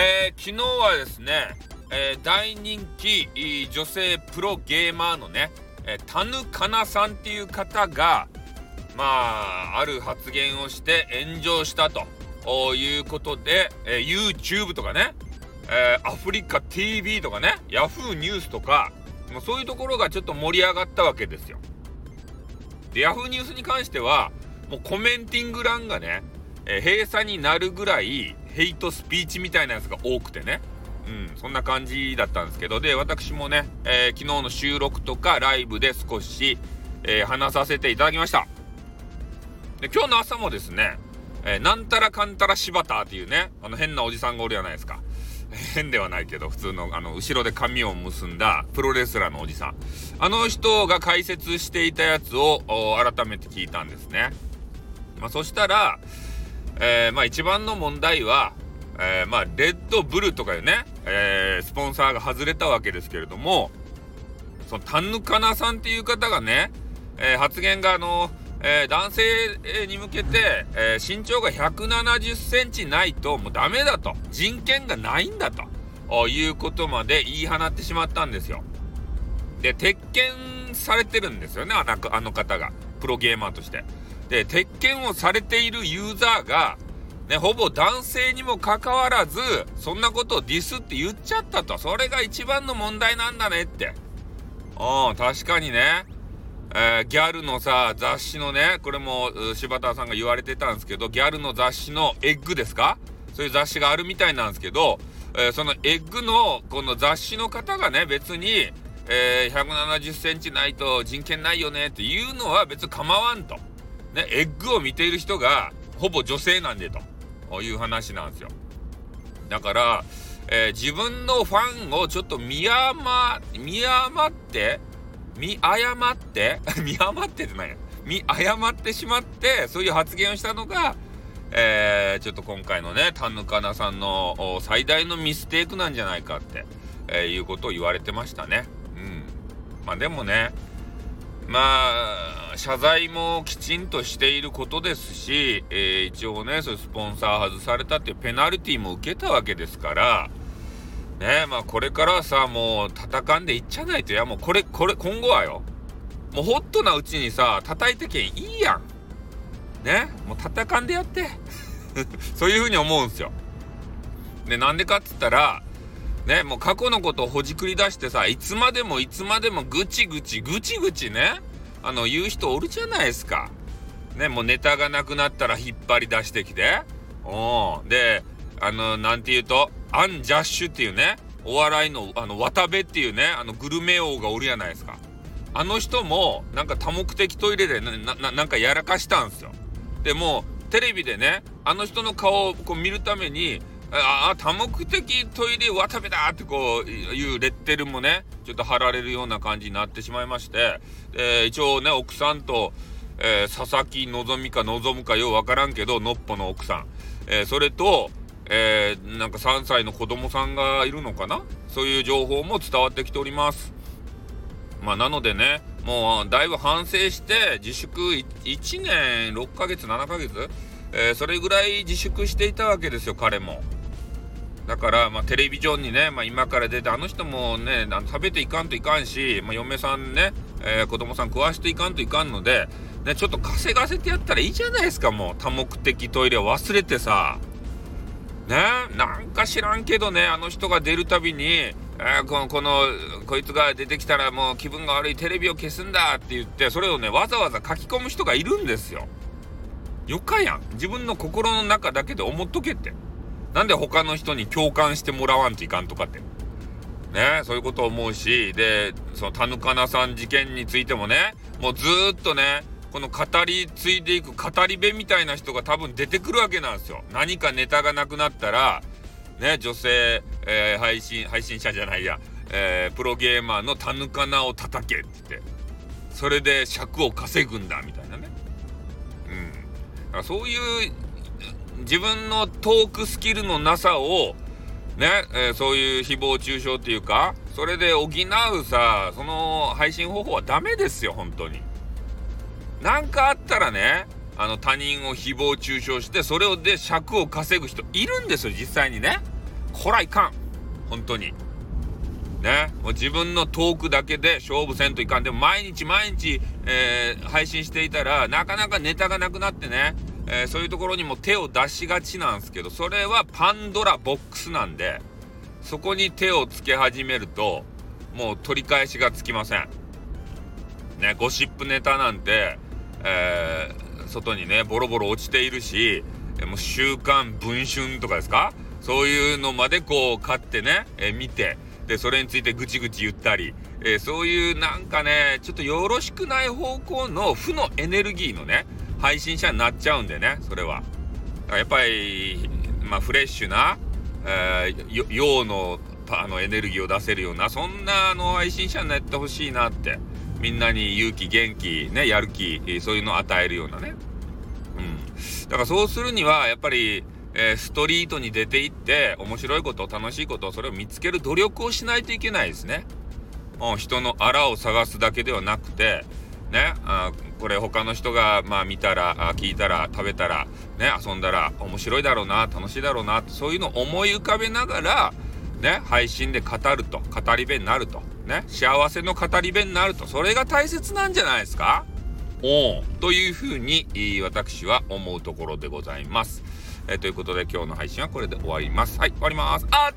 えー、昨日はですね、えー、大人気女性プロゲーマーのね、えー、タヌカナさんっていう方が、まあ、ある発言をして炎上したということで、えー、YouTube とかね、えー、アフリカ TV とかね、Yahoo ニュースとか、もうそういうところがちょっと盛り上がったわけですよ。で、Yahoo ニュースに関しては、もうコメンティング欄がね、え、閉鎖になるぐらいヘイトスピーチみたいなやつが多くてね。うん、そんな感じだったんですけど、で、私もね、えー、昨日の収録とかライブで少し、えー、話させていただきました。で、今日の朝もですね、えー、なんたらかんたら柴田っていうね、あの変なおじさんがおるじゃないですか。変ではないけど、普通の、あの、後ろで髪を結んだプロレスラーのおじさん。あの人が解説していたやつを改めて聞いたんですね。まあ、そしたら、えー、まあ一番の問題は、えー、まあレッドブルとかいうね、えー、スポンサーが外れたわけですけれども、そのタンヌカナさんっていう方がね、えー、発言があの、えー、男性に向けて、えー、身長が170センチないともうダメだと。人権がないんだということまで言い放ってしまったんですよ。で、鉄拳されてるんですよね、あのあの方が。プロゲーマーとして。で、鉄拳をされているユーザーが、ね、ほぼ男性にもかかわらず、そんなことをディスって言っちゃったと。それが一番の問題なんだねって。うん、確かにね。えー、ギャルのさ、雑誌のね、これも柴田さんが言われてたんですけど、ギャルの雑誌のエッグですか？そういう雑誌があるみたいなんですけど、えー、そのエッグのこの雑誌の方がね、別に、えー、170センチないと人権ないよねっていうのは別に構わんと。ね、エッグを見ている人がほぼ女性なんでという話なんですよ。だから、えー、自分のファンをちょっと見誤、見誤って、見誤って、見誤ってって何や見誤ってしまって、そういう発言をしたのが、えー、ちょっと今回のね、タヌカナさんの最大のミステイクなんじゃないかって、えー、いうことを言われてましたね。うん。まあでもね、まあ、謝罪もきちんとしていることですし、えー、一応ね、そういうスポンサー外されたっていうペナルティも受けたわけですから、ねまあこれからはさ、もう戦んでいっちゃないと、いやもうこれ、これ、今後はよ、もうホットなうちにさ、叩いてけんいいやん。ねもう戦んでやって。そういうふうに思うんすよ。で、なんでかっつったら、ね、もう過去のことをほじくり出してさ、いつまでもいつまでもぐちぐち、ぐちぐちね、あの、言う人おるじゃないですか。ね、もうネタがなくなったら引っ張り出してきて。おで、あの、なんて言うと、アン・ジャッシュっていうね、お笑いの、あの、渡部っていうね、あの、グルメ王がおるじゃないですか。あの人も、なんか多目的トイレでな、な、なんかやらかしたんですよ。でも、テレビでね、あの人の顔をこう見るために、ああ、多目的トイレ渡部だってこういうレッテルもね、ちょっと貼られるような感じになってしまいまして、えー、一応ね、奥さんと、えー、佐々木希か望むかようわからんけど、のっぽの奥さん。えー、それと、えー、なんか3歳の子供さんがいるのかな？そういう情報も伝わってきております。まあ、なのでね、もうだいぶ反省して自粛1年6ヶ月7ヶ月、え、それぐらい自粛していたわけですよ彼も。だから、まあ、テレビジョンにね、まあ、今から出て、あの人もね、食べていかんといかんし、まあ、嫁さんね、えー、子供さん食わしていかんといかんので、ね、ちょっと稼がせてやったらいいじゃないですか、もう。多目的トイレを忘れてさ。ね、なんか知らんけどね、あの人が出るたびに、えー、この、この、こいつが出てきたらもう気分が悪い、テレビを消すんだって言って、それをね、わざわざ書き込む人がいるんですよ。よかやん。自分の心の中だけで思っとけって。なんで他の人に共感してもらわんといかんとかって。ね、そういうことを思うし、で、その、田ぬかなさん事件についてもね、もうずっとね、この語り継いでいく語り部みたいな人が多分出てくるわけなんですよ。何かネタがなくなったら、ね、女性、えー、配信、配信者じゃないや、えー、プロゲーマーの田ぬかなを叩けって言って、それで尺を稼ぐんだ、みたいなね。うん。だからそういう自分のトークスキルのなさを、ね、えー、そういう誹謗中傷っていうか、それで補うさ、その配信方法はダメですよ、本当に。なんかあったらね、あの他人を誹謗中傷して、それをで尺を稼ぐ人いるんですよ、実際にね。こらいかん本当にねもう自分のトークだけで勝負せんといかんでも毎日毎日、えー、配信していたらなかなかネタがなくなってね、えー、そういうところにも手を出しがちなんですけどそれはパンドラボックスなんでそこに手をつけ始めるともう取り返しがつきません。ねゴシップネタなんて、えー、外にねボロボロ落ちているしもう週刊文春とかですか？そういうのまでこう買ってね、えー、見てでそれについてぐちぐち言ったり、えー、そういうなんかねちょっとよろしくない方向の負のエネルギーのね配信者になっちゃうんでねそれは。やっぱり、まあ、フレッシュな、えー、陽のあのエネルギーを出せるようなそんなあの配信者になってほしいなってみんなに勇気元気ねやる気そういうのを与えるようなねうんだからそうするにはやっぱりえ、ストリートに出て行って面白いこと楽しいことそれを見つける努力をしないといけないですね。うん、人のあらを探すだけではなくてねあこれ他の人がまあ見たらあ聞いたら食べたらね遊んだら面白いだろうな楽しいだろうなそういうのを思い浮かべながらね配信で語ると語り部になるとね幸せの語り部になるとそれが大切なんじゃないですか？おというふうに私は思うところでございます。えー、ということで今日の配信はこれで終わります。はい、終わります。あっ